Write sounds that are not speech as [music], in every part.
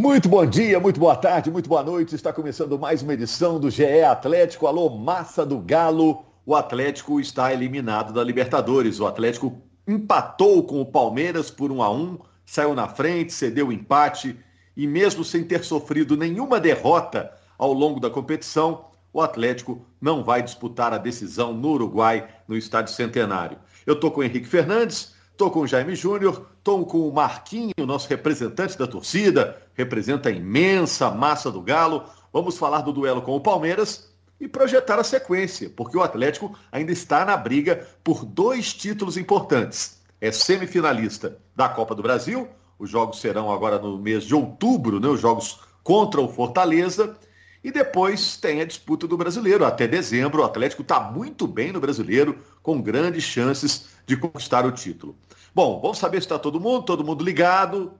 Muito bom dia, muito boa tarde, muito boa noite. Está começando mais uma edição do GE Atlético. Alô, massa do Galo. O Atlético está eliminado da Libertadores. O Atlético empatou com o Palmeiras por 1 a 1, saiu na frente, cedeu o empate e mesmo sem ter sofrido nenhuma derrota ao longo da competição, o Atlético não vai disputar a decisão no Uruguai, no Estádio Centenário. Eu estou com o Henrique Fernandes, estou com o Jaime Júnior, estou com o Marquinho, nosso representante da torcida, representa a imensa massa do Galo. Vamos falar do duelo com o Palmeiras e projetar a sequência, porque o Atlético ainda está na briga por dois títulos importantes. É semifinalista da Copa do Brasil, os jogos serão agora no mês de outubro, né, os jogos contra o Fortaleza, e depois tem a disputa do brasileiro. Até dezembro, o Atlético está muito bem no brasileiro, com grandes chances de conquistar o título. Bom, vamos saber se está todo mundo, todo mundo ligado,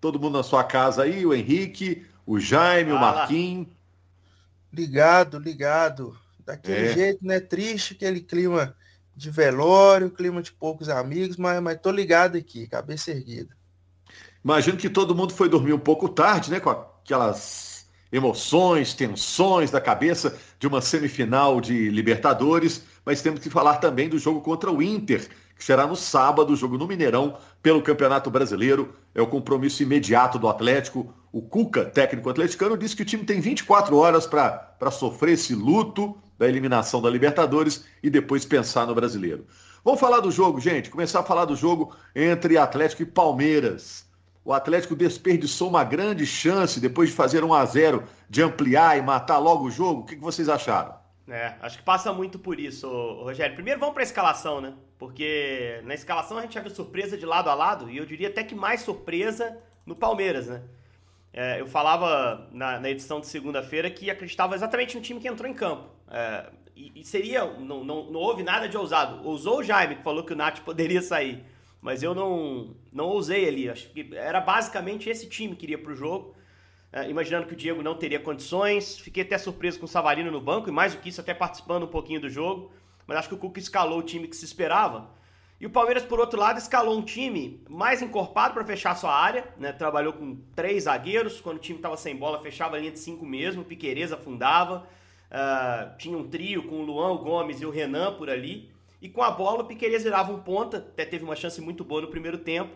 todo mundo na sua casa aí, o Henrique, o Jaime, Fala. o Marquinhos. Ligado, ligado. Daquele é. jeito, né? Triste, aquele clima de velório, clima de poucos amigos, mas, mas tô ligado aqui, cabeça erguida. Imagino que todo mundo foi dormir um pouco tarde, né? Com aquelas emoções, tensões da cabeça de uma semifinal de Libertadores, mas temos que falar também do jogo contra o Inter, que será no sábado, jogo no Mineirão, pelo Campeonato Brasileiro. É o compromisso imediato do Atlético. O Cuca, técnico atleticano, disse que o time tem 24 horas para sofrer esse luto da eliminação da Libertadores e depois pensar no brasileiro. Vamos falar do jogo, gente. Começar a falar do jogo entre Atlético e Palmeiras. O Atlético desperdiçou uma grande chance depois de fazer 1 a 0 de ampliar e matar logo o jogo. O que vocês acharam? É, acho que passa muito por isso, Rogério. Primeiro vamos para a escalação, né? Porque na escalação a gente já viu surpresa de lado a lado e eu diria até que mais surpresa no Palmeiras, né? É, eu falava na, na edição de segunda-feira que acreditava exatamente no time que entrou em campo. É, e, e, seria, não, não, não houve nada de ousado. Ousou o Jaime, que falou que o Nath poderia sair mas eu não, não ousei ali. Acho que era basicamente esse time que iria para o jogo, é, imaginando que o Diego não teria condições. Fiquei até surpreso com o Savarino no banco, e mais do que isso, até participando um pouquinho do jogo. Mas acho que o Cuca escalou o time que se esperava. E o Palmeiras, por outro lado, escalou um time mais encorpado para fechar sua área. Né? Trabalhou com três zagueiros. Quando o time estava sem bola, fechava a linha de cinco mesmo. Piquerez afundava. Uh, tinha um trio com o Luan, o Gomes e o Renan por ali. E com a bola, o Piqueires virava um ponta, até teve uma chance muito boa no primeiro tempo.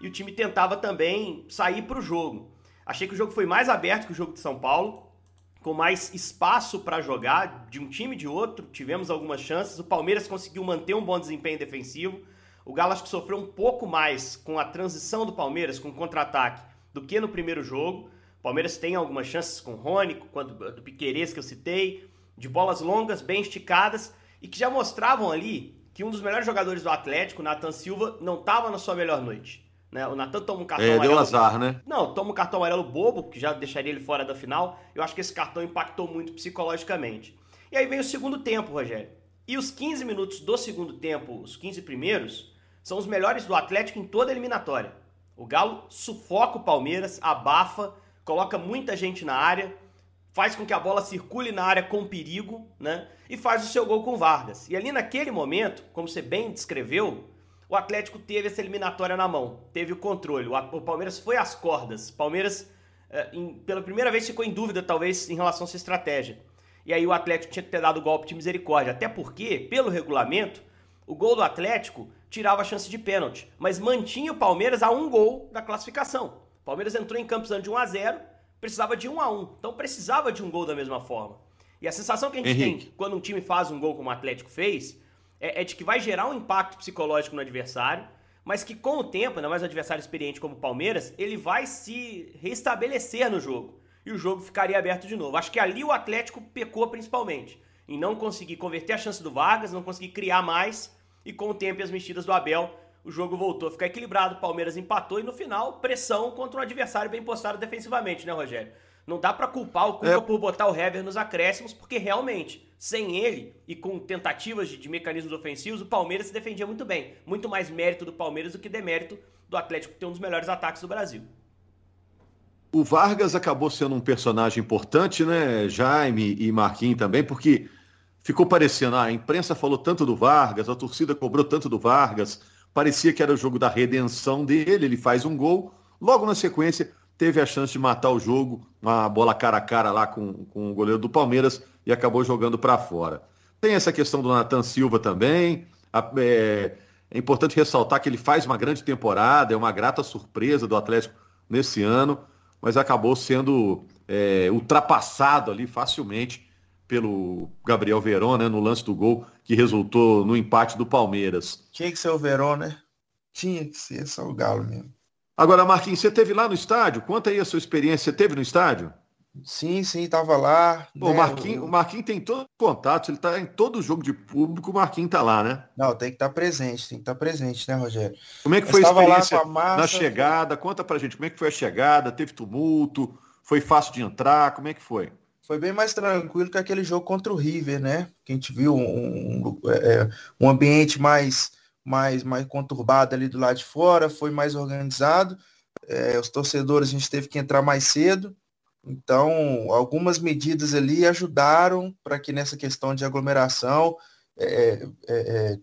E o time tentava também sair para o jogo. Achei que o jogo foi mais aberto que o jogo de São Paulo, com mais espaço para jogar de um time e de outro. Tivemos algumas chances. O Palmeiras conseguiu manter um bom desempenho defensivo. O Galo acho que sofreu um pouco mais com a transição do Palmeiras, com o contra-ataque, do que no primeiro jogo. O Palmeiras tem algumas chances com o Rony, com do Piqueires que eu citei, de bolas longas, bem esticadas, e que já mostravam ali que um dos melhores jogadores do Atlético, Nathan Silva, não estava na sua melhor noite. Né? O Nathan toma um cartão é, amarelo. Deu azar, né? Não, toma um cartão amarelo bobo, que já deixaria ele fora da final. Eu acho que esse cartão impactou muito psicologicamente. E aí vem o segundo tempo, Rogério. E os 15 minutos do segundo tempo, os 15 primeiros, são os melhores do Atlético em toda a eliminatória. O Galo sufoca o Palmeiras, abafa, coloca muita gente na área, faz com que a bola circule na área com perigo, né? E faz o seu gol com Vargas. E ali naquele momento, como você bem descreveu, o Atlético teve essa eliminatória na mão, teve o controle. O Palmeiras foi às cordas. O Palmeiras, eh, pela primeira vez, ficou em dúvida, talvez, em relação à sua estratégia. E aí o Atlético tinha que ter dado o golpe de misericórdia. Até porque, pelo regulamento, o gol do Atlético tirava a chance de pênalti, mas mantinha o Palmeiras a um gol da classificação. O Palmeiras entrou em campo de 1 a 0 precisava de um a um. Então precisava de um gol da mesma forma. E a sensação que a gente Henrique. tem quando um time faz um gol como o Atlético fez é, é, de que vai gerar um impacto psicológico no adversário, mas que com o tempo, ainda mais um adversário experiente como o Palmeiras, ele vai se restabelecer no jogo. E o jogo ficaria aberto de novo. Acho que ali o Atlético pecou principalmente. Em não conseguir converter a chance do Vargas, não conseguir criar mais. E com o tempo e as mexidas do Abel, o jogo voltou a ficar equilibrado, o Palmeiras empatou e no final, pressão contra um adversário bem postado defensivamente, né, Rogério? Não dá para culpar o Cuca é. por botar o Hever nos acréscimos, porque realmente, sem ele e com tentativas de, de, mecanismos ofensivos, o Palmeiras se defendia muito bem. Muito mais mérito do Palmeiras do que demérito do Atlético, que tem um dos melhores ataques do Brasil. O Vargas acabou sendo um personagem importante, né, Jaime e Marquinhos também, porque ficou parecendo, ah, a imprensa falou tanto do Vargas, a torcida cobrou tanto do Vargas, parecia que era o jogo da redenção dele, ele faz um gol, logo na sequência teve a chance de matar o jogo, uma bola cara a cara lá com, com o goleiro do Palmeiras e acabou jogando para fora. Tem essa questão do Nathan Silva também. É, é importante ressaltar que ele faz uma grande temporada, é uma grata surpresa do Atlético nesse ano, mas acabou sendo é, ultrapassado ali facilmente pelo Gabriel Verón, né, no lance do gol que resultou no empate do Palmeiras. Tinha que ser o Verón, né? Tinha que ser só o Galo mesmo. Agora, Marquinhos, você teve lá no estádio? Conta aí a sua experiência. Você teve no estádio? Sim, sim, tava lá. Pô, né, o, Marquinhos, o... Marquinhos tem todos os contatos, ele tá em todo jogo de público, o Marquinhos tá lá, né? Não, tem que estar tá presente, tem que estar tá presente, né, Rogério? Como é que foi a experiência a massa... na chegada? Conta pra gente, como é que foi a chegada? Teve tumulto? Foi fácil de entrar? Como é que foi? Foi bem mais tranquilo que aquele jogo contra o River, né? Que a gente viu um, um, é, um ambiente mais, mais, mais conturbado ali do lado de fora, foi mais organizado. É, os torcedores a gente teve que entrar mais cedo então, algumas medidas ali ajudaram para que nessa questão de aglomeração é, é,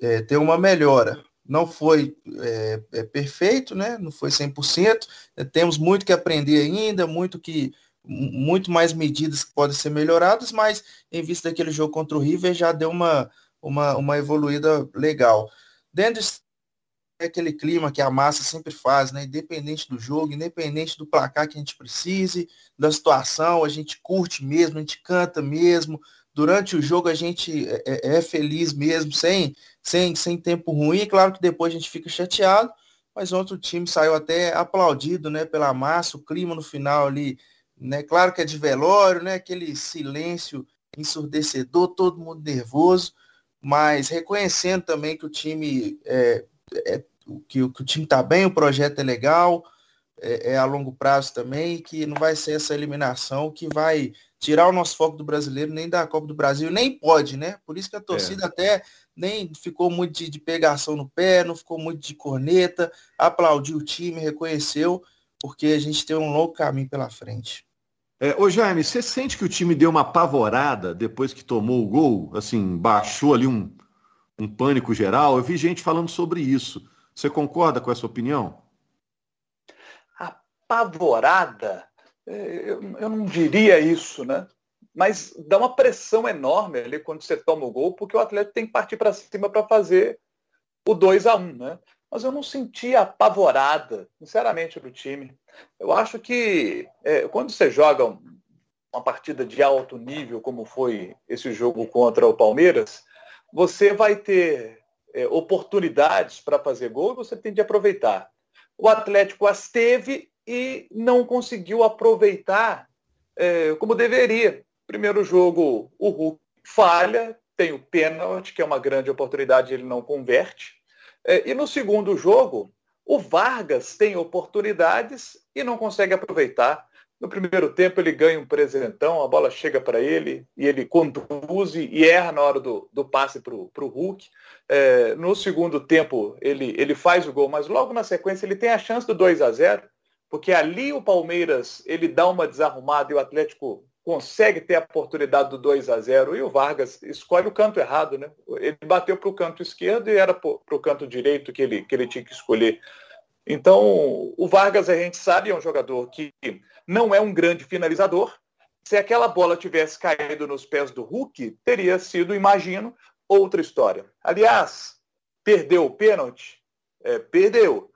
é, é ter uma melhora. Não foi é, é, perfeito, né? não foi 100%, temos muito que aprender ainda, muito que muito mais medidas que podem ser melhoradas, mas em vista daquele jogo contra o River já deu uma, uma, uma evoluída legal. Dentro é aquele clima que a massa sempre faz, né? Independente do jogo, independente do placar que a gente precise, da situação, a gente curte mesmo, a gente canta mesmo. Durante o jogo a gente é, é, é feliz mesmo, sem, sem, sem tempo ruim. Claro que depois a gente fica chateado, mas ontem o time saiu até aplaudido, né? Pela massa, o clima no final ali, né? Claro que é de velório, né? Aquele silêncio ensurdecedor, todo mundo nervoso, mas reconhecendo também que o time é, é, que, que o time está bem, o projeto é legal, é, é, a longo prazo também, que não vai ser essa eliminação que vai tirar o nosso foco do brasileiro, nem da Copa do Brasil, nem pode, né? Por isso que a é. torcida é. até nem ficou muito de, de, pegação no pé, não ficou muito de corneta, aplaudiu o time, reconheceu, porque a gente tem um longo caminho pela frente. É, ô Jaime, você sente que o time deu uma apavorada depois que tomou o gol? Assim, baixou ali um, um pânico geral? Eu vi gente falando sobre isso. Você concorda com essa opinião? Apavorada? É, eu, eu não diria isso, né? Mas dá uma pressão enorme ali quando você toma o gol, porque o atleta tem que partir para cima para fazer o 2 a 1 né? Mas eu não sentia apavorada, sinceramente, do time. Eu acho que é, quando você joga uma partida de alto nível, como foi esse jogo contra o Palmeiras, você vai ter é, oportunidades para fazer gol, você tem de aproveitar. O Atlético as teve e não conseguiu aproveitar é, como deveria. Primeiro jogo, o Hulk falha, tem o pênalti, que é uma grande oportunidade, ele não converte. É, e no segundo jogo, o Vargas tem oportunidades e não consegue aproveitar. No primeiro tempo ele ganha um presentão, a bola chega para ele e ele conduz e erra na hora do, do passe para o Hulk. É, no segundo tempo ele, ele faz o gol, mas logo na sequência ele tem a chance do 2 a 0 porque ali o Palmeiras ele dá uma desarrumada e o Atlético consegue ter a oportunidade do 2 a 0 e o Vargas escolhe o canto errado, né? Ele bateu para o canto esquerdo e era para o canto direito que ele, que ele tinha que escolher. Então, o Vargas, a gente sabe, é um jogador que não é um grande finalizador. Se aquela bola tivesse caído nos pés do Hulk, teria sido, imagino, outra história. Aliás, perdeu o pênalti? É, perdeu.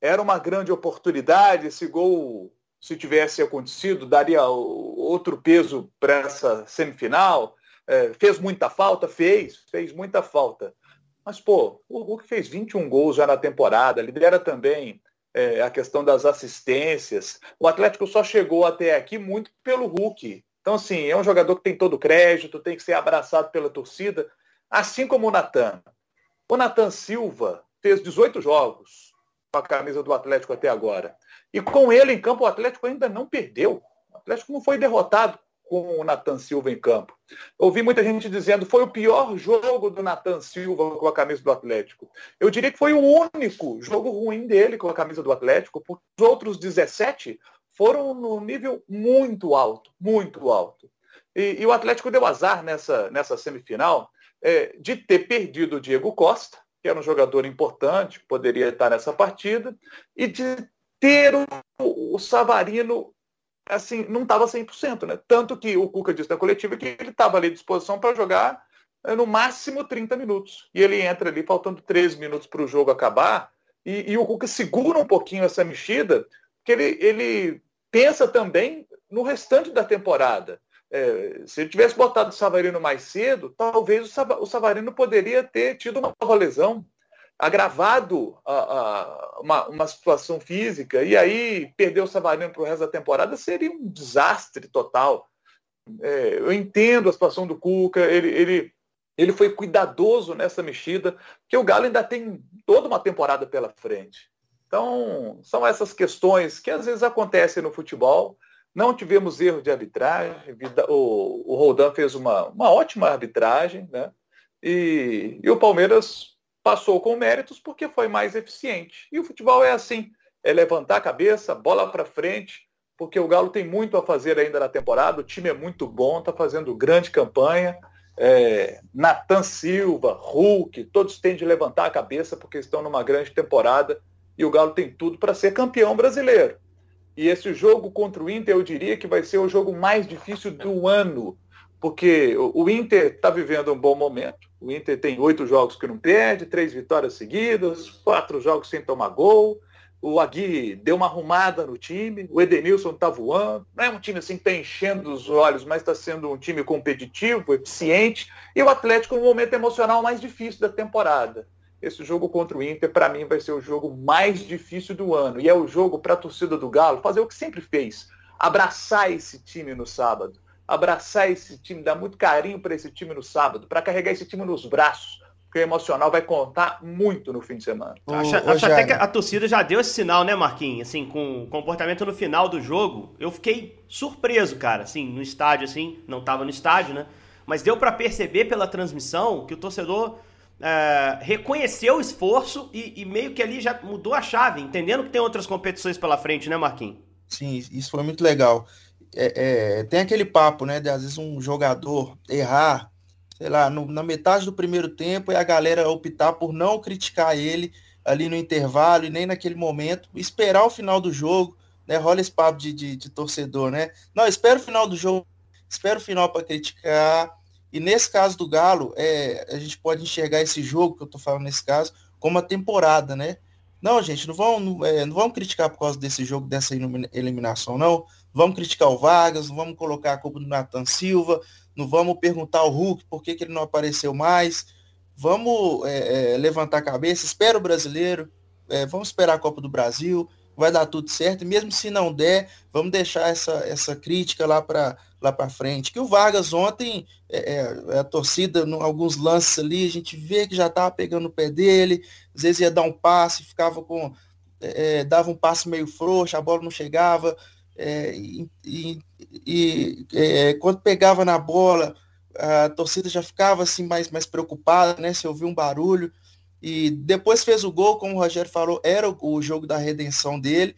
Era uma grande oportunidade. Esse gol, se tivesse acontecido, daria outro peso para essa semifinal. É, fez muita falta? Fez, fez muita falta. Mas, pô, o Hulk fez 21 gols já na temporada, lidera também é, a questão das assistências. O Atlético só chegou até aqui muito pelo Hulk. Então, assim, é um jogador que tem todo o crédito, tem que ser abraçado pela torcida, assim como o Natan. O Natan Silva fez 18 jogos com a camisa do Atlético até agora. E com ele em campo, o Atlético ainda não perdeu. O Atlético não foi derrotado com o Nathan Silva em campo. Ouvi muita gente dizendo foi o pior jogo do Nathan Silva com a camisa do Atlético. Eu diria que foi o único jogo ruim dele com a camisa do Atlético, porque os outros 17 foram no nível muito alto, muito alto. E, e o Atlético deu azar nessa, nessa semifinal é, de ter perdido o Diego Costa, que era um jogador importante, poderia estar nessa partida, e de inteiro o Savarino assim, não estava 100%, né? Tanto que o Cuca disse na coletiva que ele estava ali à disposição para jogar é, no máximo 30 minutos. E ele entra ali faltando 13 minutos para o jogo acabar. E, e, o Cuca segura um pouquinho essa mexida, porque ele, ele pensa também no restante da temporada. É, se ele tivesse botado o Savarino mais cedo, talvez o Savarino poderia ter tido uma nova lesão agravado a, a, uma, uma, situação física, e aí perder o Savarino para o resto da temporada seria um desastre total. É, eu entendo a situação do Cuca, ele, ele, ele foi cuidadoso nessa mexida, porque o Galo ainda tem toda uma temporada pela frente. Então, são essas questões que às vezes acontecem no futebol. Não tivemos erro de arbitragem, o, o Roldan fez uma, uma ótima arbitragem, né? E, e o Palmeiras passou com méritos porque foi mais eficiente. E o futebol é assim, é levantar a cabeça, bola para frente, porque o Galo tem muito a fazer ainda na temporada, o time é muito bom, está fazendo grande campanha. É, Natan Silva, Hulk, todos têm de levantar a cabeça porque estão numa grande temporada e o Galo tem tudo para ser campeão brasileiro. E esse jogo contra o Inter, eu diria que vai ser o jogo mais difícil do ano, porque o Inter está vivendo um bom momento. O Inter tem oito jogos que não perde, três vitórias seguidas, quatro jogos sem tomar gol. O Agui deu uma arrumada no time, o Edenilson está voando. Não é um time assim que está enchendo os olhos, mas está sendo um time competitivo, eficiente. E o Atlético no momento emocional mais difícil da temporada. Esse jogo contra o Inter, para mim, vai ser o jogo mais difícil do ano. E é o jogo para a torcida do Galo fazer o que sempre fez: abraçar esse time no sábado abraçar esse time, dar muito carinho para esse time no sábado, para carregar esse time nos braços, porque o emocional vai contar muito no fim de semana. acho, acho até que a torcida já deu esse sinal, né, Marquinhos? Assim, com o comportamento no final do jogo, eu fiquei surpreso, cara, assim, no estádio, assim, não estava no estádio, né? Mas deu para perceber pela transmissão que o torcedor é, reconheceu o esforço e, e, meio que ali já mudou a chave, entendendo que tem outras competições pela frente, né, Marquinhos? Sim, isso foi muito legal é, é, tem aquele papo, né, de às vezes um jogador errar, sei lá, no, na metade do primeiro tempo e a galera optar por não criticar ele ali no intervalo e nem naquele momento, esperar o final do jogo, né, rola esse papo de, de, de torcedor, né, não, espera o final do jogo, espera o final para criticar, e nesse caso do Galo, é, a gente pode enxergar esse jogo que eu tô falando nesse caso, como uma temporada, né, não, gente, não vão, não, é, não vamos criticar por causa desse jogo, dessa eliminação, não. Vamos criticar o Vargas, não vamos colocar a culpa do Nathan Silva, não vamos perguntar ao Hulk por que, que ele não apareceu mais. Vamos é, é, levantar a cabeça, espera o brasileiro, é, vamos esperar a Copa do Brasil, vai dar tudo certo. E mesmo se não der, vamos deixar essa, essa crítica lá para lá para frente. Que o Vargas ontem, é, é, a torcida, em alguns lances ali, a gente vê que já estava pegando o pé dele, às vezes ia dar um passe, ficava com. É, é, dava um passe meio frouxo, a bola não chegava. É, e, e, é, quando pegava na bola, a torcida já ficava assim mais, mais preocupada, né? Se ouvir um barulho. E depois fez o gol, como o Rogério falou, era o, o jogo da redenção dele.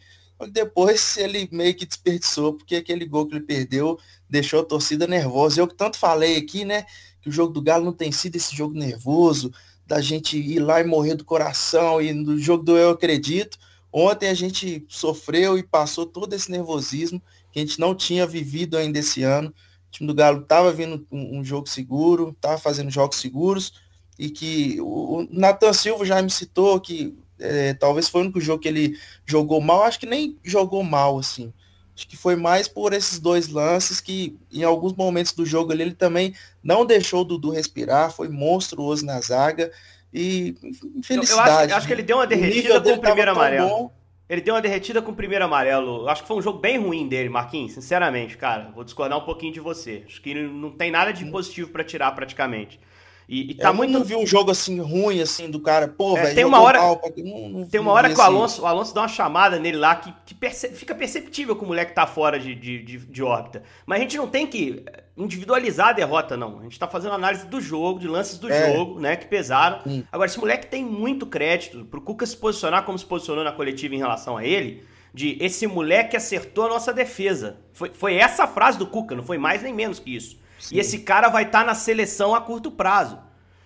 Depois ele meio que desperdiçou, porque aquele gol que ele perdeu deixou a torcida nervosa. Eu que tanto falei aqui, né? Que o jogo do Galo não tem sido esse jogo nervoso, da gente ir lá e morrer do coração, e no jogo do Eu Acredito. Ontem a gente sofreu e passou todo esse nervosismo que a gente não tinha vivido ainda esse ano. O time do Galo estava vindo um, um, jogo seguro, estava fazendo jogos seguros, e que o, o Nathan Silva já me citou que é, talvez foi o único jogo que ele jogou mal, acho que nem jogou mal, assim. Acho que foi mais por esses dois lances que, em alguns momentos do jogo ali, ele também não deixou o Dudu respirar, foi monstruoso na zaga. E infelicidade. Eu, acho, acho, que ele deu uma derretida com o primeiro amarelo. Bom. Ele deu uma derretida com o primeiro amarelo. Eu acho que foi um jogo bem ruim dele, Marquinhos, sinceramente, cara. Vou discordar um pouquinho de você. Acho que não tem nada de positivo para tirar praticamente. E, e tá eu muito. não vi um jogo assim ruim, assim, do cara, pô, é, velho. Tem uma hora. Mal, não, não, tem uma hora que assim. o Alonso, o Alonso dá uma chamada nele lá que, que perce, fica perceptível que o moleque tá fora de, de, de, de, órbita. Mas a gente não tem que individualizar a derrota, não. A gente tá fazendo análise do jogo, de lances do é. jogo, né, que pesaram. Sim. Agora, esse moleque tem muito crédito pro Cuca se posicionar como se posicionou na coletiva em relação a ele. De esse moleque acertou a nossa defesa. Foi, foi essa a frase do Cuca, não foi mais nem menos que isso. Sim. E esse cara vai estar tá na seleção a curto prazo.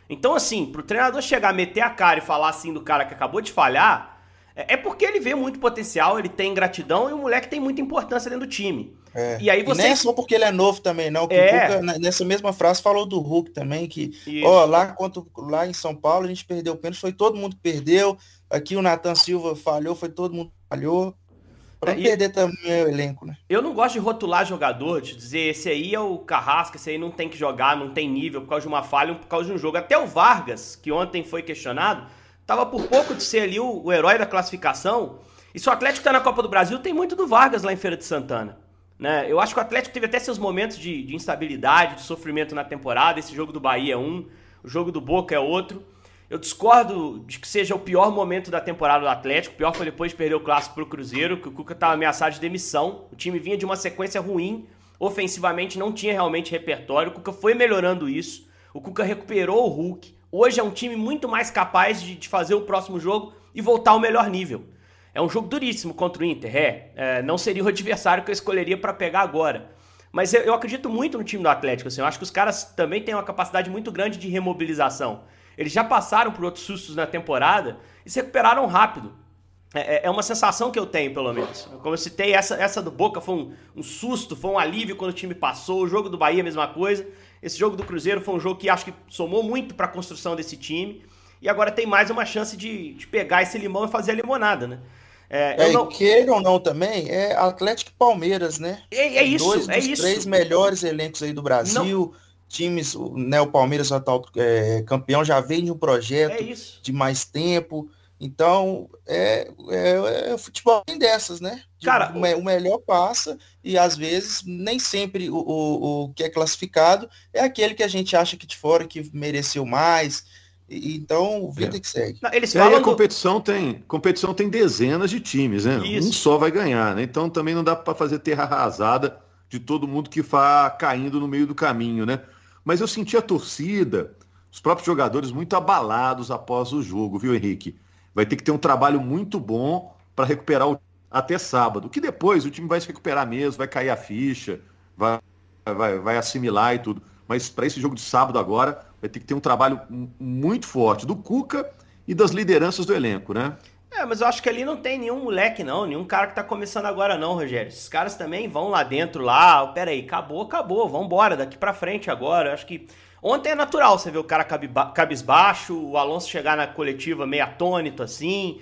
Então, assim, pro treinador chegar, meter a cara e falar assim do cara que acabou de falhar, É, é porque ele vê muito potencial, ele tem gratidão e o moleque tem muita importância dentro do time. É. E aí você. E não é só porque ele é novo também, não. É. Cuca, nessa mesma frase, falou do Hulk também, que, ó, lá, quanto, lá em São Paulo a gente perdeu o pênalti, foi todo mundo que perdeu. Aqui o Nathan Silva falhou, foi todo mundo que falhou. Pra não é, perder também o elenco, né? Eu não gosto de rotular jogador, de dizer esse aí é o Carrasco, esse aí não tem que jogar, não tem nível por causa de uma falha, por causa de um jogo. Até o Vargas, que ontem foi questionado, tava por pouco de ser ali o, o herói da classificação. E se o Atlético tá na Copa do Brasil, tem muito do Vargas lá em Feira de Santana. Né? Eu acho que o Atlético teve até seus momentos de, de instabilidade, de sofrimento na temporada. Esse jogo do Bahia é um, o jogo do Boca é outro. Eu discordo de que seja o pior momento da temporada do Atlético. O pior foi depois de perder o clássico para o Cruzeiro, que o Cuca estava ameaçado de demissão. O time vinha de uma sequência ruim, ofensivamente não tinha realmente repertório. O Cuca foi melhorando isso. O Cuca recuperou o Hulk. Hoje é um time muito mais capaz de, de fazer o próximo jogo e voltar ao melhor nível. É um jogo duríssimo contra o Inter, é. é não seria o adversário que eu escolheria para pegar agora. Mas eu, eu, acredito muito no time do Atlético. Assim, eu acho que os caras também têm uma capacidade muito grande de remobilização. Eles já passaram por outros sustos na temporada e se recuperaram rápido. É, é, é uma sensação que eu tenho, pelo menos. Como eu citei, essa, essa do Boca foi um, um susto, foi um alívio quando o time passou. O jogo do Bahia, a mesma coisa. Esse jogo do Cruzeiro foi um jogo que acho que somou muito para a construção desse time. E agora tem mais uma chance de, de pegar esse limão e fazer a limonada, né? É, é não... queira ou não também, é Atlético e Palmeiras, né? É, é isso, Dois é dos isso. três melhores elencos aí do Brasil. Não times, né, o Palmeiras atual é, campeão já vem de um projeto é de mais tempo. Então, é, é, é futebol tem dessas, né? De, Cara, o, o, melhor passa e às vezes nem sempre o, o, o, que é classificado é aquele que a gente acha que de fora que mereceu mais. E, então, vida é. que segue. Não, eles falam a competição tem competição tem dezenas de times, né? Isso. Um só vai ganhar, né? Então também não dá para fazer terra arrasada de todo mundo que vá caindo no meio do caminho, né? Mas eu senti a torcida, os próprios jogadores muito abalados após o jogo, viu, Henrique? Vai ter que ter um trabalho muito bom para recuperar o até sábado, que depois o time vai se recuperar mesmo, vai cair a ficha, vai, vai, vai assimilar e tudo. Mas para esse jogo de sábado agora, vai ter que ter um trabalho muito forte do Cuca e das lideranças do elenco, né? É, mas eu acho que ali não tem nenhum moleque, não, nenhum cara que tá começando agora, não, Rogério. Esses caras também vão lá dentro, lá, pera aí, acabou, acabou, vambora, daqui pra frente agora. Eu acho que ontem é natural você ver o cara cabisbaixo, o Alonso chegar na coletiva meio atônito assim.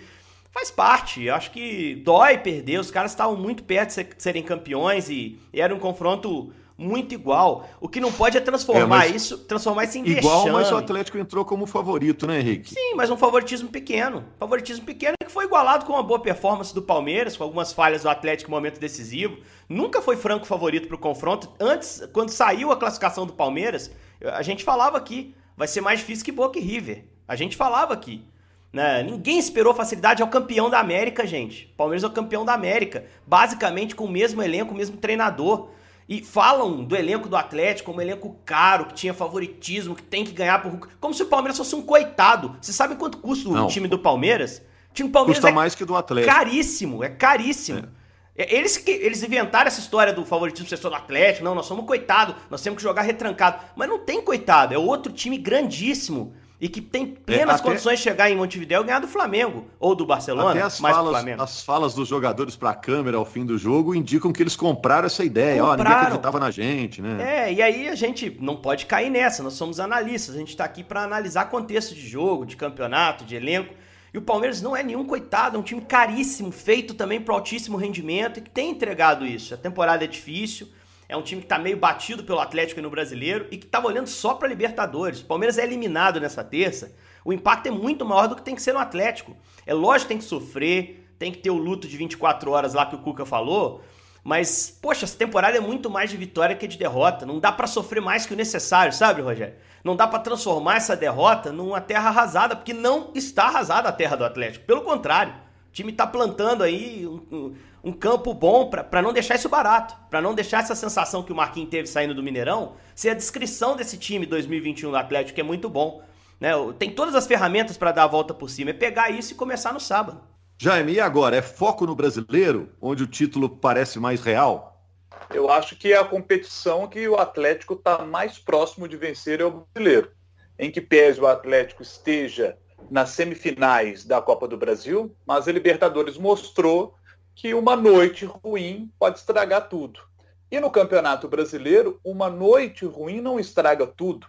Faz parte, eu acho que dói perder, os caras estavam muito perto de serem campeões e era um confronto muito igual. O que não pode é transformar é, isso, transformar isso em Igual, vexame. mas o Atlético entrou como favorito, né, Henrique? Sim, mas um favoritismo pequeno. Favoritismo pequeno que foi igualado com uma boa performance do Palmeiras, com algumas falhas do Atlético em momento decisivo. Nunca foi franco favorito para o confronto. Antes, quando saiu a classificação do Palmeiras, a gente falava aqui, vai ser mais difícil que Boca e River. A gente falava aqui. Né? Ninguém esperou facilidade ao campeão da América, gente. Palmeiras é o campeão da América. Basicamente com o mesmo elenco, o mesmo treinador. E falam do elenco do Atlético como um elenco caro, que tinha favoritismo, que tem que ganhar por Hulk. Como se o Palmeiras fosse um coitado. Você sabe quanto custa Não. o time do Palmeiras? O time do Palmeiras custa é mais que do Atlético. Caríssimo, é caríssimo. É. é eles, que, eles inventaram essa história do favoritismo ser do Atlético. Não, nós somos coitado, nós temos que jogar retrancado. Mas não tem coitado, é outro time grandíssimo e que tem plenas é, até... condições de chegar em Montevideo e ganhar do Flamengo ou do Barcelona, até as falas, As falas dos jogadores para a câmera ao fim do jogo indicam que eles compraram essa ideia, compraram. ó, ninguém acreditava na gente, né? É, e aí a gente não pode cair nessa, nós somos analistas, a gente está aqui para analisar contexto de jogo, de campeonato, de elenco. E o Palmeiras não é nenhum coitado, é um time caríssimo, feito também para altíssimo rendimento e que tem entregado isso. A temporada é difícil, é um time que está meio batido pelo Atlético no Brasileiro e que estava olhando só para Libertadores. O Palmeiras é eliminado nessa terça. O impacto é muito maior do que tem que ser no Atlético. É lógico que tem que sofrer, tem que ter o luto de 24 horas lá que o Cuca falou. Mas, poxa, essa temporada é muito mais de vitória que de derrota. Não dá para sofrer mais que o necessário, sabe, Rogério? Não dá para transformar essa derrota numa terra arrasada, porque não está arrasada a terra do Atlético. Pelo contrário, time está plantando aí um, um campo bom para não deixar isso barato, para não deixar essa sensação que o Marquinhos teve saindo do Mineirão ser a descrição desse time 2021 do Atlético, que é muito bom. Né? Tem todas as ferramentas para dar a volta por cima, é pegar isso e começar no sábado. Jaime, e agora? É foco no brasileiro, onde o título parece mais real? Eu acho que é a competição que o Atlético está mais próximo de vencer é o brasileiro. Em que pese o Atlético esteja nas semifinais da Copa do Brasil, mas a Libertadores mostrou que uma noite ruim pode estragar tudo. E no Campeonato Brasileiro, uma noite ruim não estraga tudo,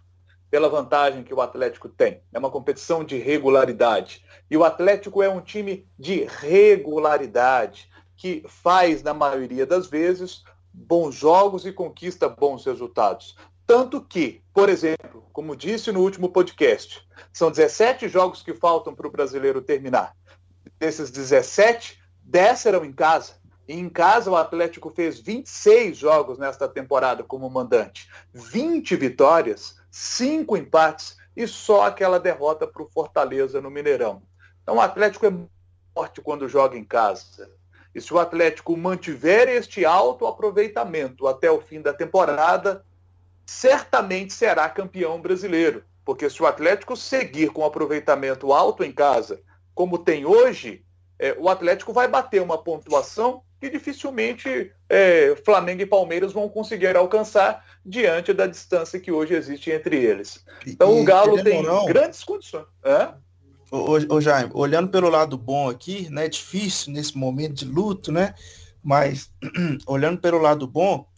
pela vantagem que o Atlético tem. É uma competição de regularidade. E o Atlético é um time de regularidade, que faz, na maioria das vezes, bons jogos e conquista bons resultados. Tanto que, por exemplo, como disse no último podcast, são 17 jogos que faltam para o brasileiro terminar. Desses 17, 10 serão em casa. E em casa o Atlético fez 26 jogos nesta temporada como mandante. 20 vitórias, 5 empates e só aquela derrota para o Fortaleza no Mineirão. Então o Atlético é forte quando joga em casa. E se o Atlético mantiver este alto aproveitamento até o fim da temporada, certamente será campeão brasileiro. Porque se o Atlético seguir com aproveitamento alto em casa, como tem hoje, é, o Atlético vai bater uma pontuação que dificilmente é, Flamengo e Palmeiras vão conseguir alcançar diante da distância que hoje existe entre eles. Então e, o Galo tem não, grandes condições. É? Ô, ô, Jaime, olhando pelo lado bom aqui, né? É difícil nesse momento de luto, né? Mas [clears throat] olhando pelo lado bom,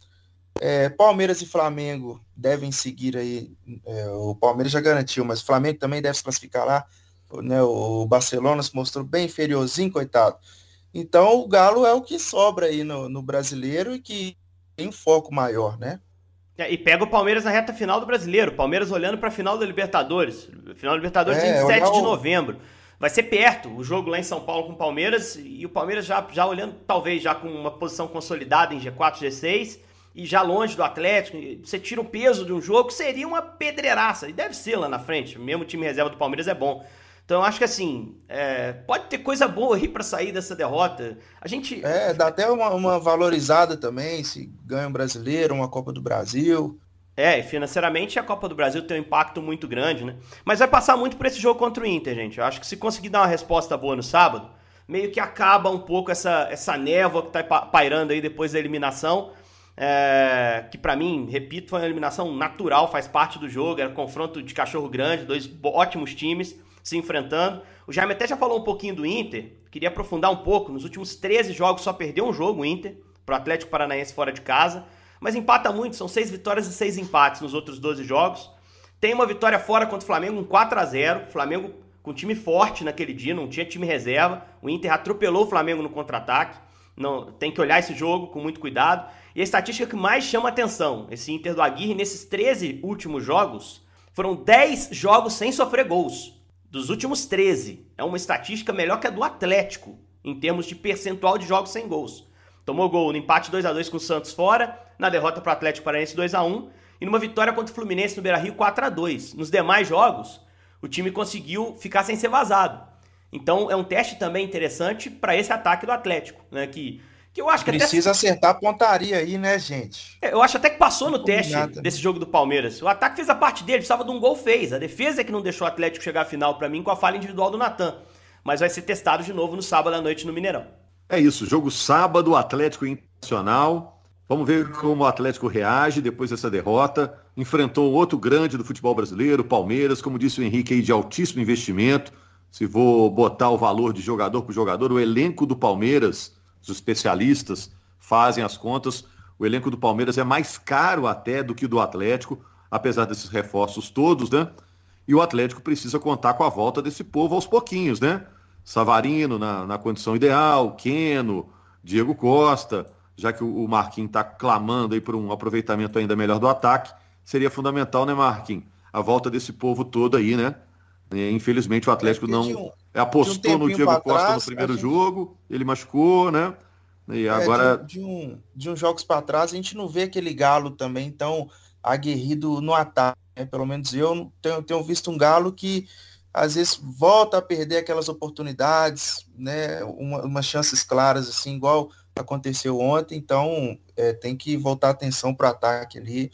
é, Palmeiras e Flamengo devem seguir aí. É, o Palmeiras já garantiu, mas o Flamengo também deve se classificar lá. Né, o Barcelona se mostrou bem inferiorzinho, coitado. Então o Galo é o que sobra aí no, no brasileiro e que tem um foco maior, né? É, e pega o Palmeiras na reta final do brasileiro. Palmeiras olhando para a final da Libertadores. Final da Libertadores é, 27 de novembro. Vai ser perto o jogo lá em São Paulo com o Palmeiras. E o Palmeiras já, já olhando, talvez, já com uma posição consolidada em G4, G6 e já longe do Atlético, você tira o peso de um jogo, seria uma pedreiraça. E deve ser lá na frente. Mesmo o time reserva do Palmeiras é bom. Então eu acho que assim, é, pode ter coisa boa aí para sair dessa derrota. A gente. É, dá até uma, uma valorizada também, se ganha um brasileiro, uma Copa do Brasil. É, e financeiramente a Copa do Brasil tem um impacto muito grande, né? Mas vai passar muito por esse jogo contra o Inter, gente. Eu acho que se conseguir dar uma resposta boa no sábado, meio que acaba um pouco essa, essa névoa que tá pairando aí depois da eliminação é, que para mim, repito, foi uma eliminação natural, faz parte do jogo, era confronto de cachorro grande, dois ótimos times se enfrentando. O Jaime até já falou um pouquinho do Inter, queria aprofundar um pouco, nos últimos 13 jogos só perdeu um jogo o Inter, pro Atlético Paranaense fora de casa, mas empata muito, são seis vitórias e seis empates nos outros 12 jogos. Tem uma vitória fora contra o Flamengo, um 4 a 0 Flamengo com time forte naquele dia, não tinha time reserva. O Inter atropelou o Flamengo no contra-ataque. Não, tem que olhar esse jogo com muito cuidado. E a estatística que mais chama atenção, esse Inter do Aguirre, nesses 13 últimos jogos, foram 10 jogos sem sofrer gols. Dos últimos 13. É uma estatística melhor que a do Atlético, em termos de percentual de jogos sem gols. Tomou gol no empate 2 a 2 com o Santos fora, na derrota para o Atlético Paranaense 2 a 1 e numa vitória contra o Fluminense no Beira-Rio 4 a 2. Nos demais jogos, o time conseguiu ficar sem ser vazado. Então é um teste também interessante para esse ataque do Atlético, né, que que eu acho que Precisa até... acertar a pontaria aí, né, gente? É, eu acho até que passou no teste desse jogo do Palmeiras. O ataque fez a parte dele, precisava de um gol, fez. A defesa é que não deixou o Atlético chegar à final para mim com a falha individual do Natan. Mas vai ser testado de novo no sábado à noite no Mineirão. É isso, jogo sábado, Atlético Internacional. Vamos ver como o Atlético reage depois dessa derrota. Enfrentou outro grande do futebol brasileiro, Palmeiras, como disse o Henrique aí, de altíssimo investimento. Se vou botar o valor de jogador por jogador, o elenco do Palmeiras os especialistas fazem as contas, o elenco do Palmeiras é mais caro até do que o do Atlético, apesar desses reforços todos, né? E o Atlético precisa contar com a volta desse povo aos pouquinhos, né? Savarino na, na condição ideal, Queno, Diego Costa, já que o, Marquinhos está clamando aí por um aproveitamento ainda melhor do ataque, seria fundamental, né, Marquinhos? A volta desse povo todo aí, né? E, infelizmente o Atlético é, não apostou um no Diego Costa trás, no primeiro gente... jogo, ele machucou, né? E é, agora. De, de, um, de uns jogos para trás, a gente não vê aquele galo também tão aguerrido no ataque. Né? Pelo menos eu tenho, tenho visto um galo que às vezes volta a perder aquelas oportunidades, né? Uma, umas chances claras, assim, igual aconteceu ontem. Então é, tem que voltar a atenção para o ataque ali.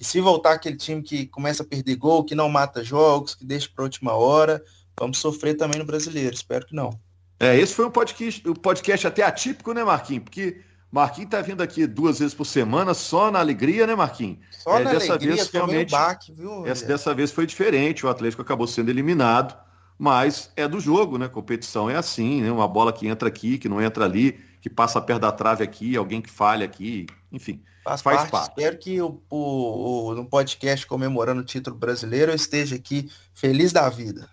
Que se voltar aquele time que começa a perder gol, que não mata jogos, que deixa para última hora, vamos sofrer também no brasileiro. Espero que não. É, esse foi um podcast, um podcast até atípico, né, Marquinhos? Porque Marquinhos tá vindo aqui duas vezes por semana, só na alegria, né, Marquinhos? Só é, na dessa alegria, vez realmente. Baque, viu, essa, dessa vez foi diferente. O Atlético acabou sendo eliminado mas é do jogo, né? Competição é assim, né? Uma bola que entra aqui, que não entra ali, que passa perto da trave aqui, alguém que falha aqui, enfim. Faz, faz parte. parte. Espero que o, o, o, no podcast comemorando o título brasileiro eu esteja aqui feliz da vida.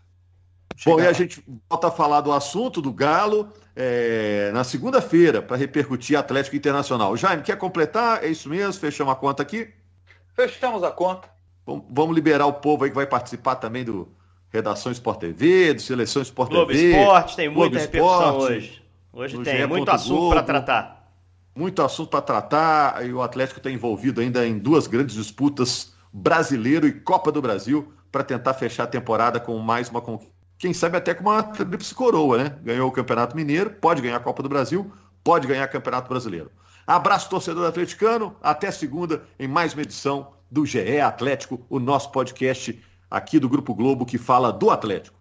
Bom, e a gente volta a falar do assunto do Galo é, na segunda-feira para repercutir Atlético Internacional. Jaime, quer completar? É isso mesmo? Fechamos a conta aqui? Fechamos a conta. vamos liberar o povo aí que vai participar também do Redação Sport TV, do Seleção Sport Globo TV. Esporte tem muita repercussão hoje. Hoje tem muito assunto para tratar. Muito assunto para tratar e o Atlético está envolvido ainda em duas grandes disputas, Brasileiro e Copa do Brasil, para tentar fechar a temporada com mais uma conquista quem sabe até com uma tríplice coroa, né? Ganhou o Campeonato Mineiro, pode ganhar a Copa do Brasil, pode ganhar o Campeonato Brasileiro. Abraço, torcedor atleticano. Até segunda em mais uma edição do GE Atlético, o nosso podcast aqui do Grupo Globo que fala do Atlético.